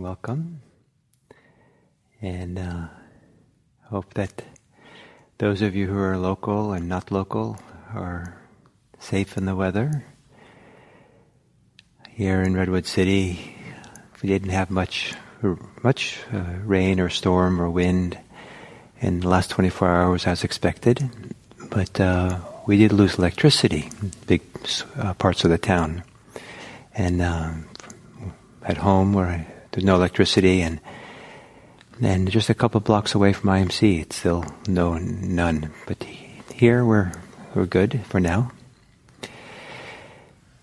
welcome. And uh, hope that those of you who are local and not local are safe in the weather. Here in Redwood City, we didn't have much much uh, rain or storm or wind in the last 24 hours as expected, but uh, we did lose electricity in big uh, parts of the town. And uh, at home, where I there's no electricity, and and just a couple blocks away from IMC, it's still no none. But here we're we're good for now.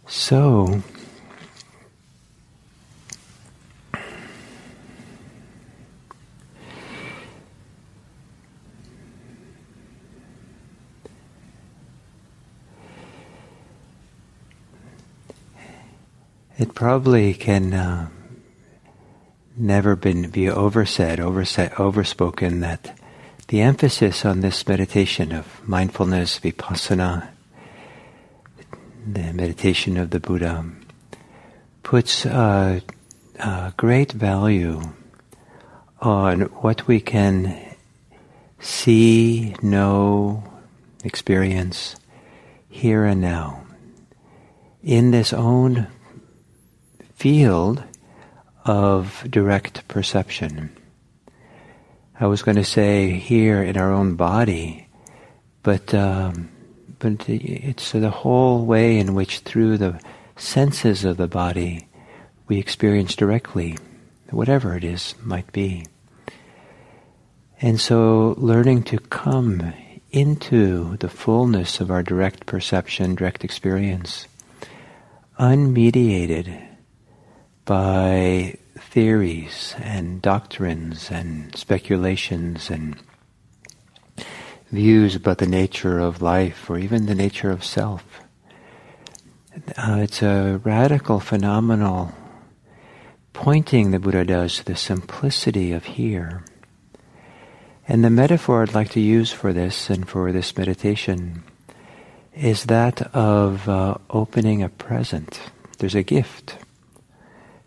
So. It probably can uh, never been be oversaid, oversaid, overspoken that the emphasis on this meditation of mindfulness, vipassana, the meditation of the Buddha, puts a, a great value on what we can see, know, experience here and now. In this own field of direct perception. I was going to say here in our own body, but um, but it's the whole way in which through the senses of the body we experience directly, whatever it is might be. And so learning to come into the fullness of our direct perception, direct experience, unmediated by theories and doctrines and speculations and views about the nature of life or even the nature of self. Uh, it's a radical, phenomenal pointing the Buddha does to the simplicity of here. And the metaphor I'd like to use for this and for this meditation is that of uh, opening a present. There's a gift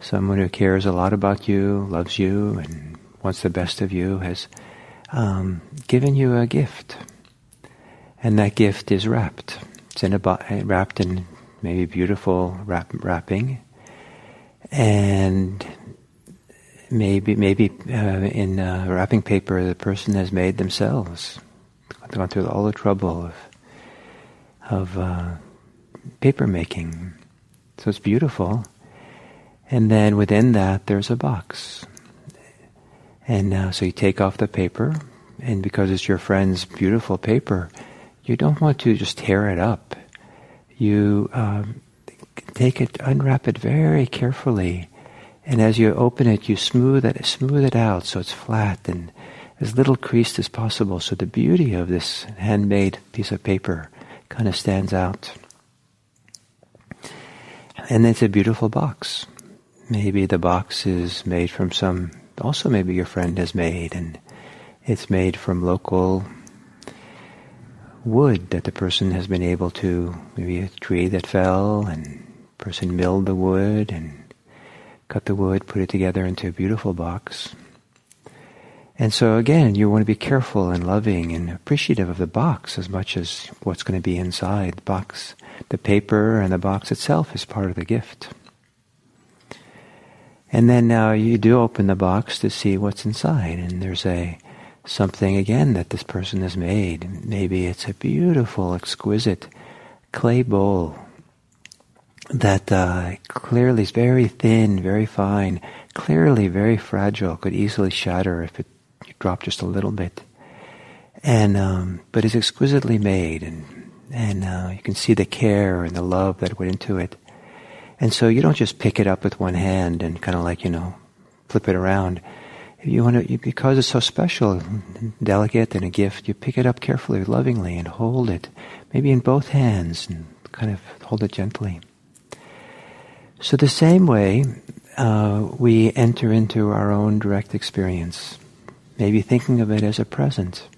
someone who cares a lot about you, loves you, and wants the best of you has um, given you a gift, and that gift is wrapped. It's in a bo- wrapped in maybe beautiful wrap- wrapping, and maybe maybe uh, in uh, wrapping paper the person has made themselves, They've gone through all the trouble of of uh, paper making. So it's beautiful and then within that, there's a box. And uh, so you take off the paper, and because it's your friend's beautiful paper, you don't want to just tear it up. You um, take it, unwrap it very carefully, and as you open it, you smooth it, smooth it out so it's flat and as little creased as possible. So the beauty of this handmade piece of paper kind of stands out. And it's a beautiful box. Maybe the box is made from some, also maybe your friend has made, and it's made from local wood that the person has been able to, maybe a tree that fell, and person milled the wood and cut the wood, put it together into a beautiful box. And so again, you want to be careful and loving and appreciative of the box as much as what's going to be inside the box. The paper and the box itself is part of the gift. And then now you do open the box to see what's inside, and there's a something again that this person has made. Maybe it's a beautiful, exquisite clay bowl that uh, clearly is very thin, very fine, clearly very fragile, could easily shatter if it dropped just a little bit. And um, but it's exquisitely made, and and uh, you can see the care and the love that went into it. And so you don't just pick it up with one hand and kind of like, you know, flip it around. You want to, because it's so special, and delicate, and a gift, you pick it up carefully, lovingly, and hold it, maybe in both hands, and kind of hold it gently. So the same way, uh, we enter into our own direct experience, maybe thinking of it as a present.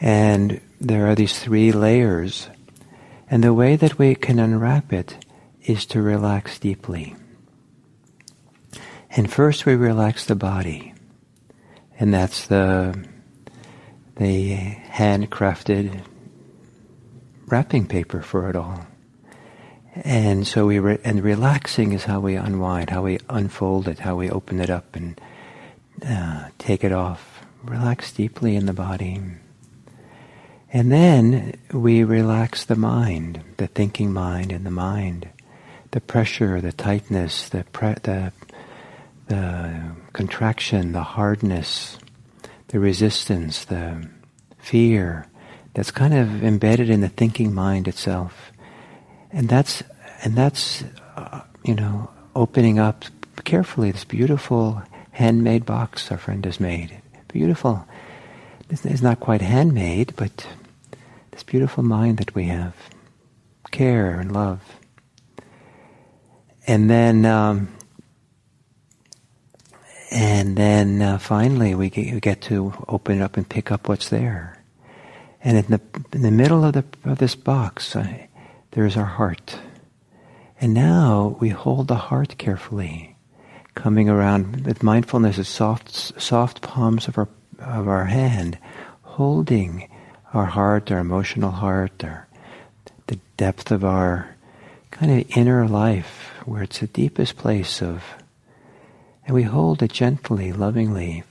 And there are these three layers. And the way that we can unwrap it is to relax deeply. And first we relax the body. And that's the, the handcrafted wrapping paper for it all. And so we re- and relaxing is how we unwind, how we unfold it, how we open it up and uh, take it off. Relax deeply in the body. And then we relax the mind, the thinking mind and the mind, the pressure, the tightness, the pre- the the contraction, the hardness, the resistance, the fear that's kind of embedded in the thinking mind itself. And that's, and that's, uh, you know, opening up carefully this beautiful handmade box our friend has made. Beautiful. It's not quite handmade, but this beautiful mind that we have. Care and love. And then, um, and then uh, finally, we get, we get, to open it up and pick up what's there. And in the in the middle of the of this box, uh, there's our heart. And now we hold the heart carefully, coming around with mindfulness of soft soft palms of our of our hand, holding our heart, our emotional heart, our the depth of our kind of inner life, where it's the deepest place of and we hold it gently, lovingly,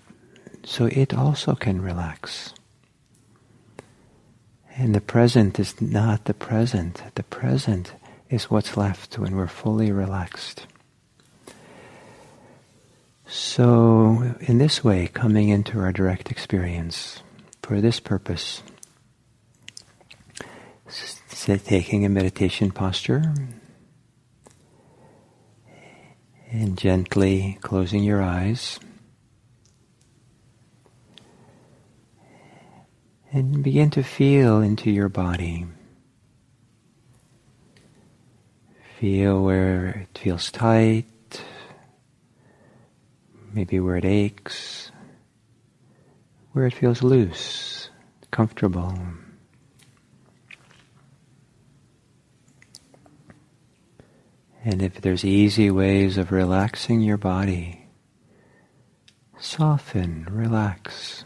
so it also can relax. And the present is not the present. The present is what's left when we're fully relaxed. So, in this way, coming into our direct experience for this purpose, taking a meditation posture, and gently closing your eyes. And begin to feel into your body. Feel where it feels tight, maybe where it aches, where it feels loose, comfortable. And if there's easy ways of relaxing your body, soften, relax.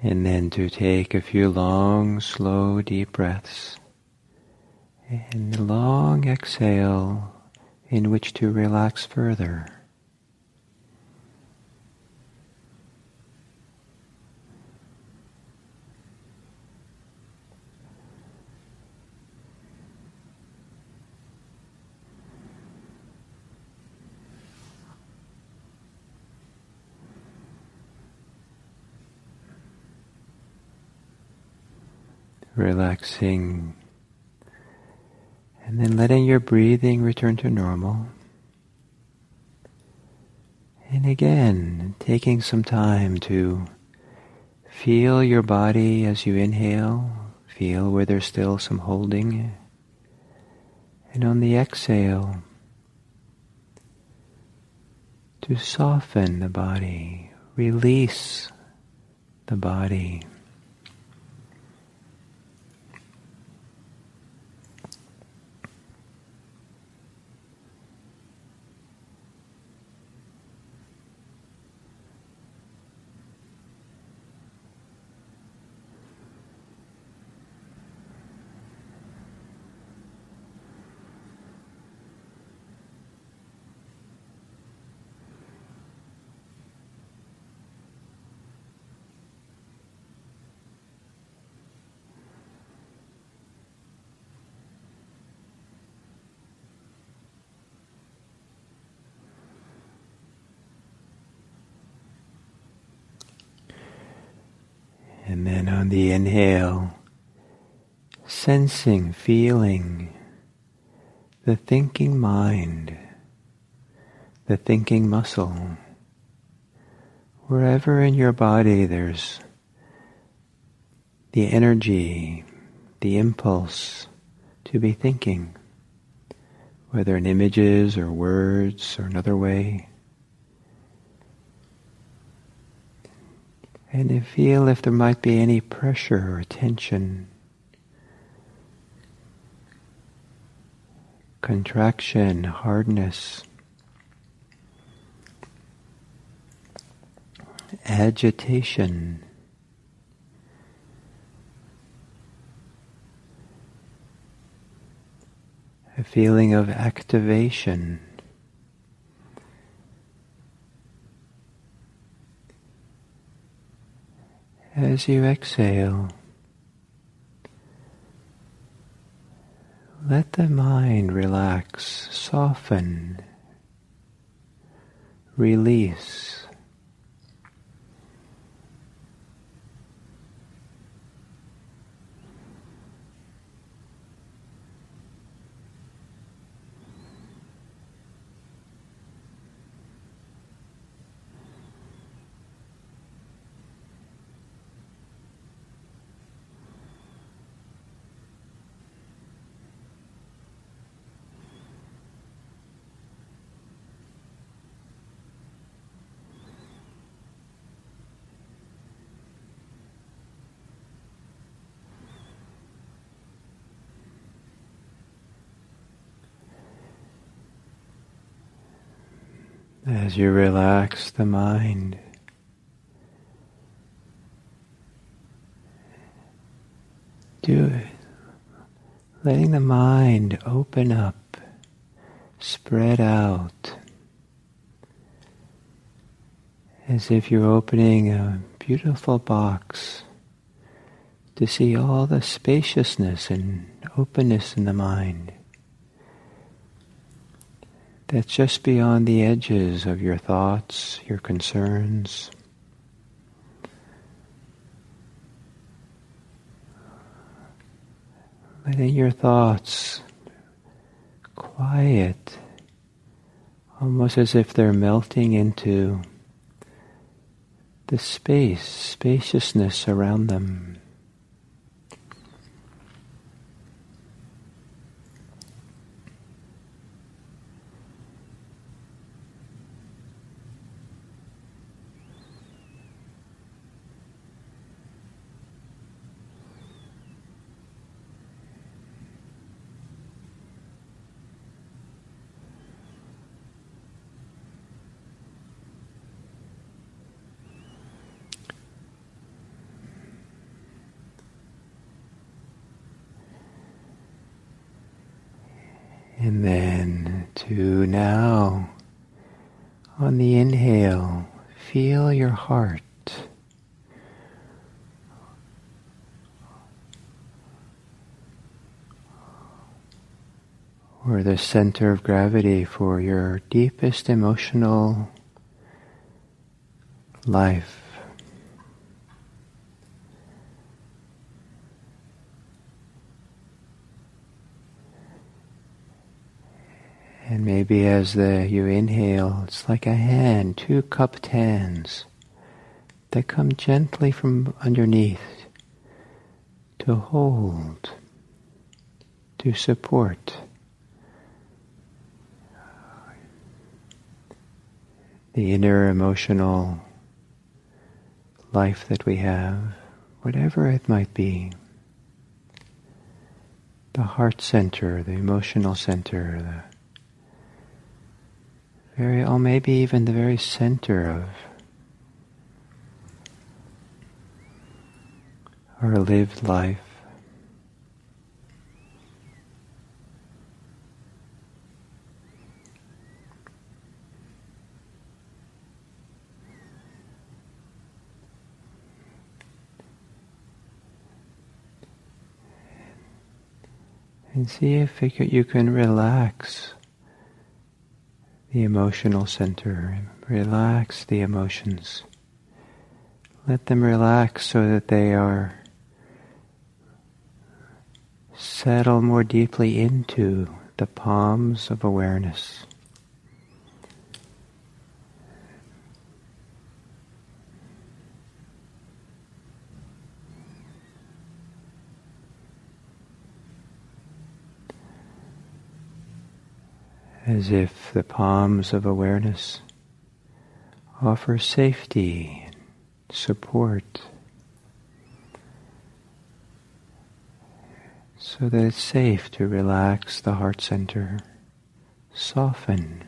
And then to take a few long, slow, deep breaths. And a long exhale in which to relax further. Relaxing and then letting your breathing return to normal. And again, taking some time to feel your body as you inhale, feel where there's still some holding. And on the exhale, to soften the body, release the body. And then on the inhale, sensing, feeling the thinking mind, the thinking muscle. Wherever in your body there's the energy, the impulse to be thinking, whether in images or words or another way. And feel if there might be any pressure or tension, contraction, hardness, agitation. A feeling of activation. As you exhale, let the mind relax, soften, release. You relax the mind, do it, letting the mind open up, spread out, as if you're opening a beautiful box to see all the spaciousness and openness in the mind that's just beyond the edges of your thoughts, your concerns. Letting your thoughts quiet, almost as if they're melting into the space, spaciousness around them. And then to now, on the inhale, feel your heart. Or the center of gravity for your deepest emotional life. And maybe as the, you inhale, it's like a hand, two cupped hands that come gently from underneath to hold, to support. The inner emotional life that we have, whatever it might be. The heart center, the emotional center, the very, or maybe even the very center of our lived life. And see if you can relax the emotional center. Relax the emotions. Let them relax so that they are settle more deeply into the palms of awareness. As if the palms of awareness offer safety, support. so that it's safe to relax the heart center, soften.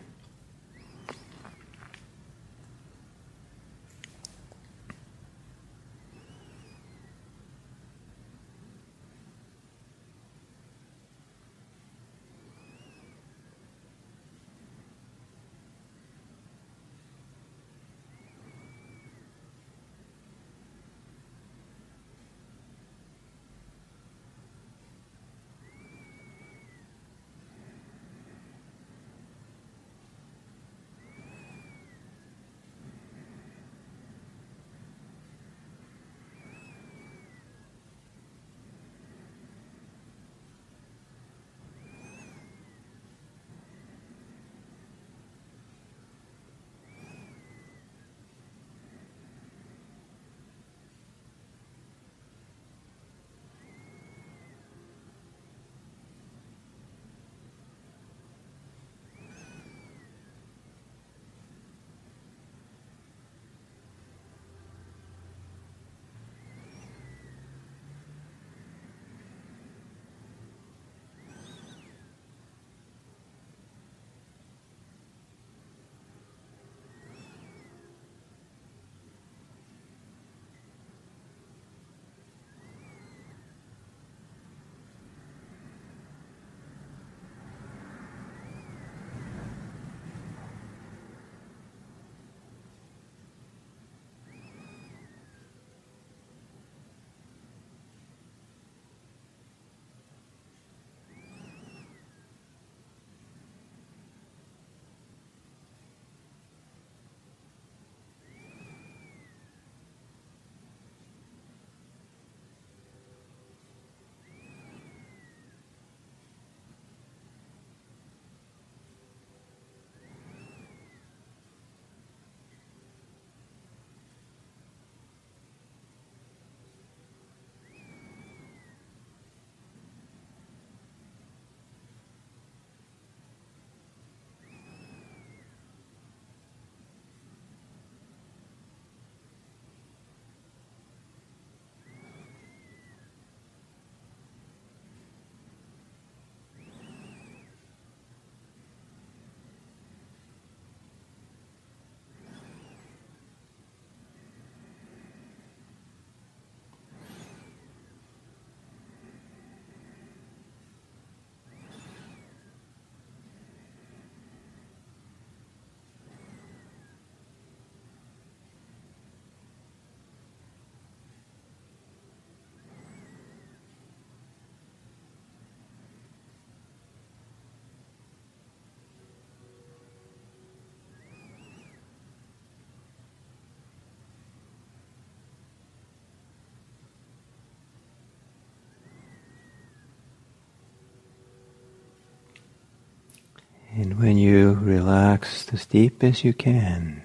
And when you relax as deep as you can,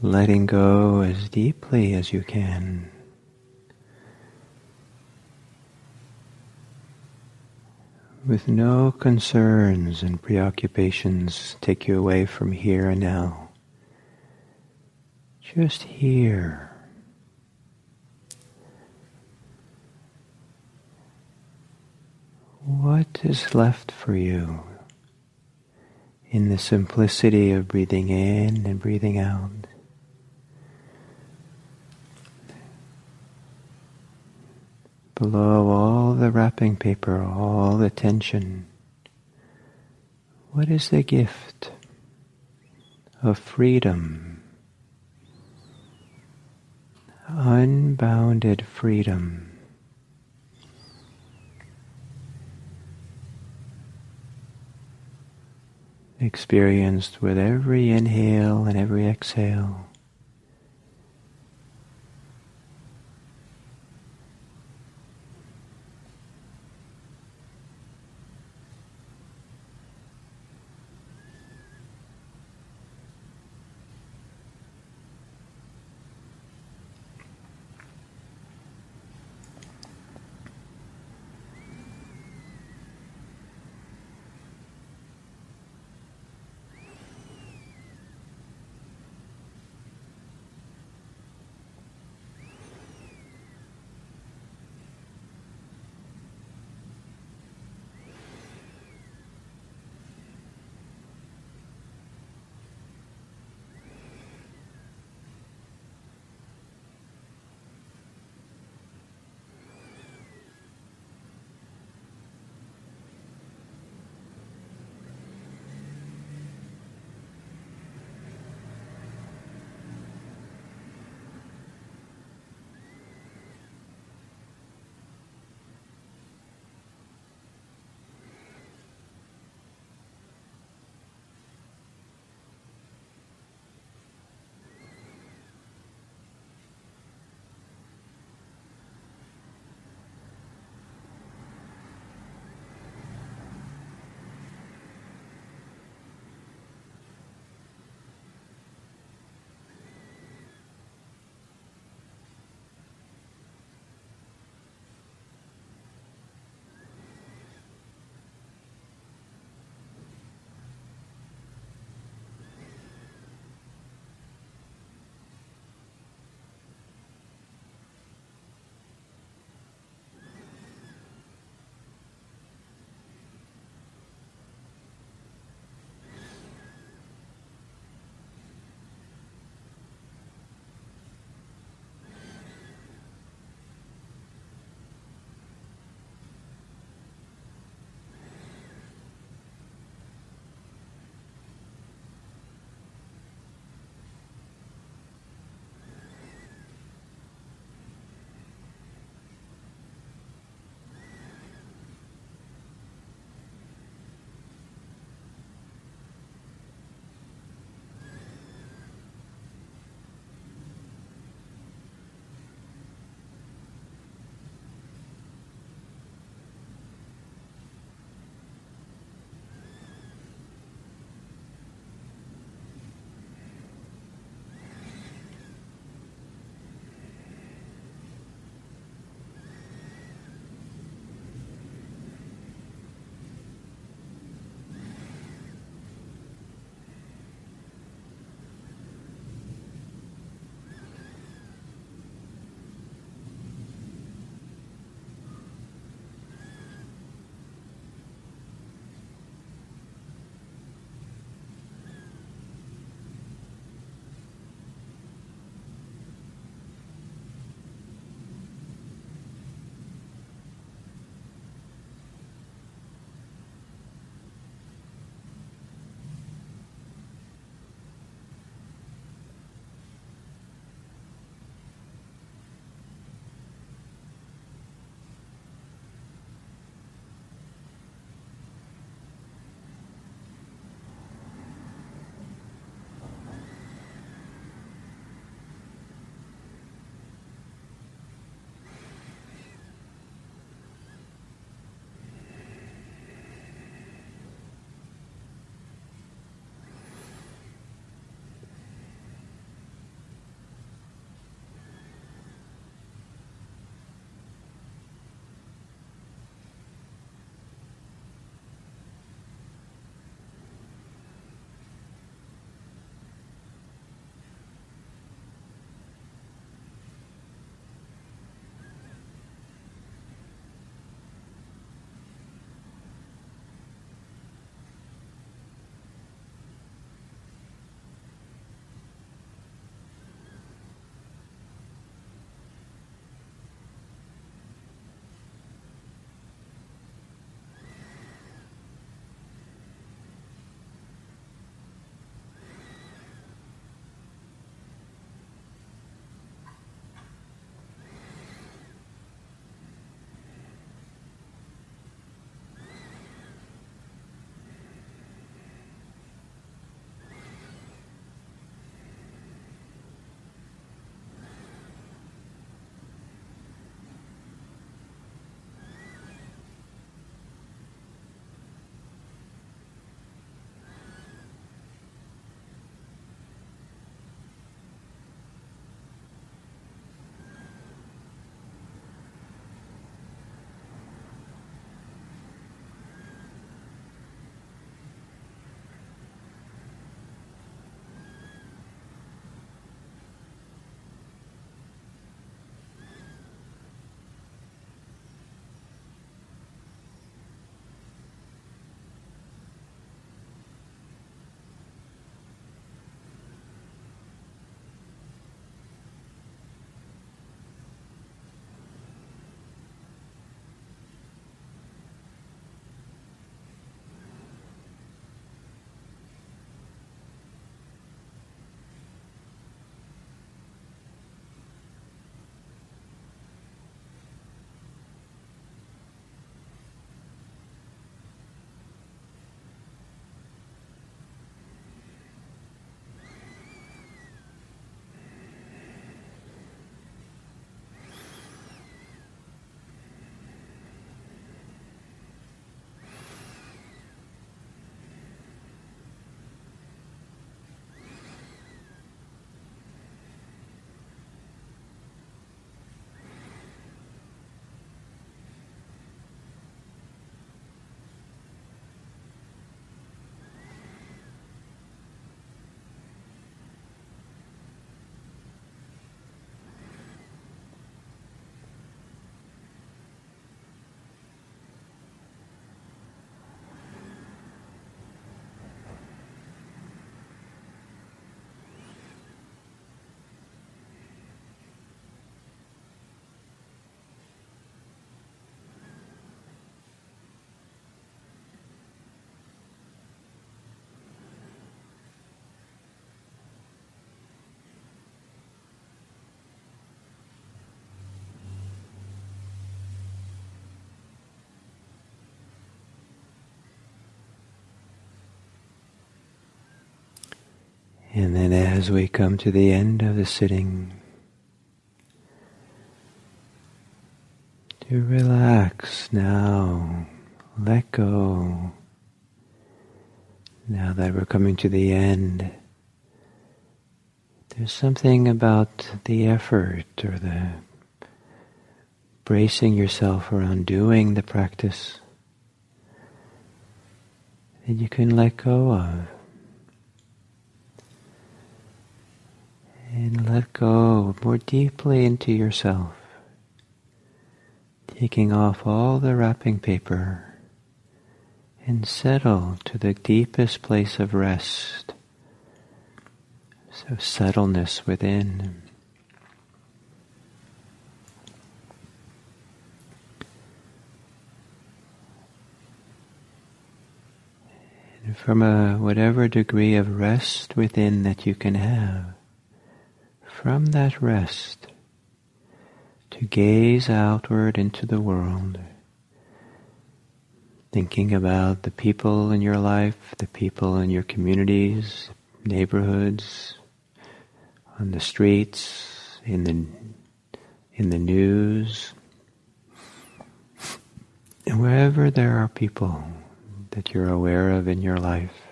letting go as deeply as you can, with no concerns and preoccupations take you away from here and now. Just here. What is left for you in the simplicity of breathing in and breathing out? Below all the wrapping paper, all the tension, what is the gift of freedom? Unbounded freedom. Experienced with every inhale and every exhale. And then as we come to the end of the sitting, to relax now, let go. Now that we're coming to the end, there's something about the effort or the bracing yourself around doing the practice that you can let go of. And let go more deeply into yourself, taking off all the wrapping paper and settle to the deepest place of rest, so settleness within. And from a whatever degree of rest within that you can have, from that rest, to gaze outward into the world, thinking about the people in your life, the people in your communities, neighborhoods, on the streets, in the in the news, and wherever there are people that you're aware of in your life,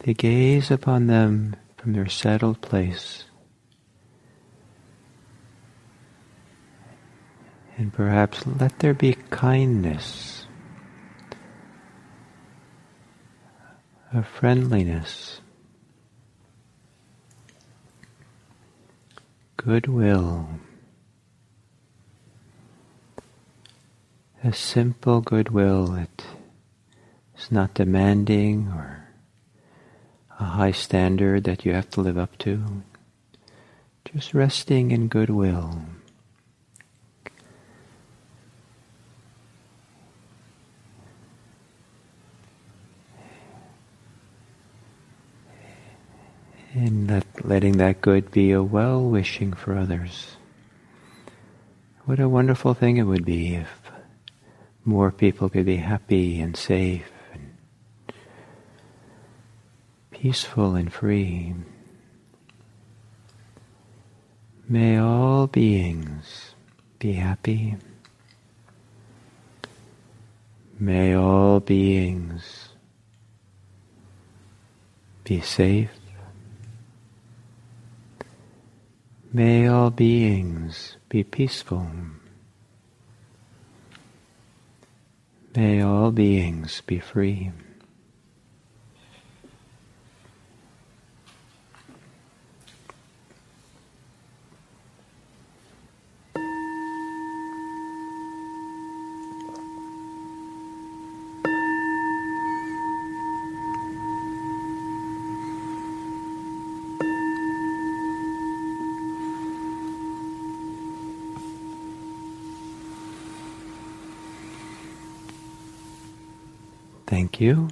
to gaze upon them from their settled place. And perhaps let there be kindness, a friendliness, goodwill, a simple goodwill that is not demanding or a high standard that you have to live up to. Just resting in goodwill. And let, letting that good be a well wishing for others. What a wonderful thing it would be if more people could be happy and safe peaceful and free. May all beings be happy. May all beings be safe. May all beings be peaceful. May all beings be free. You.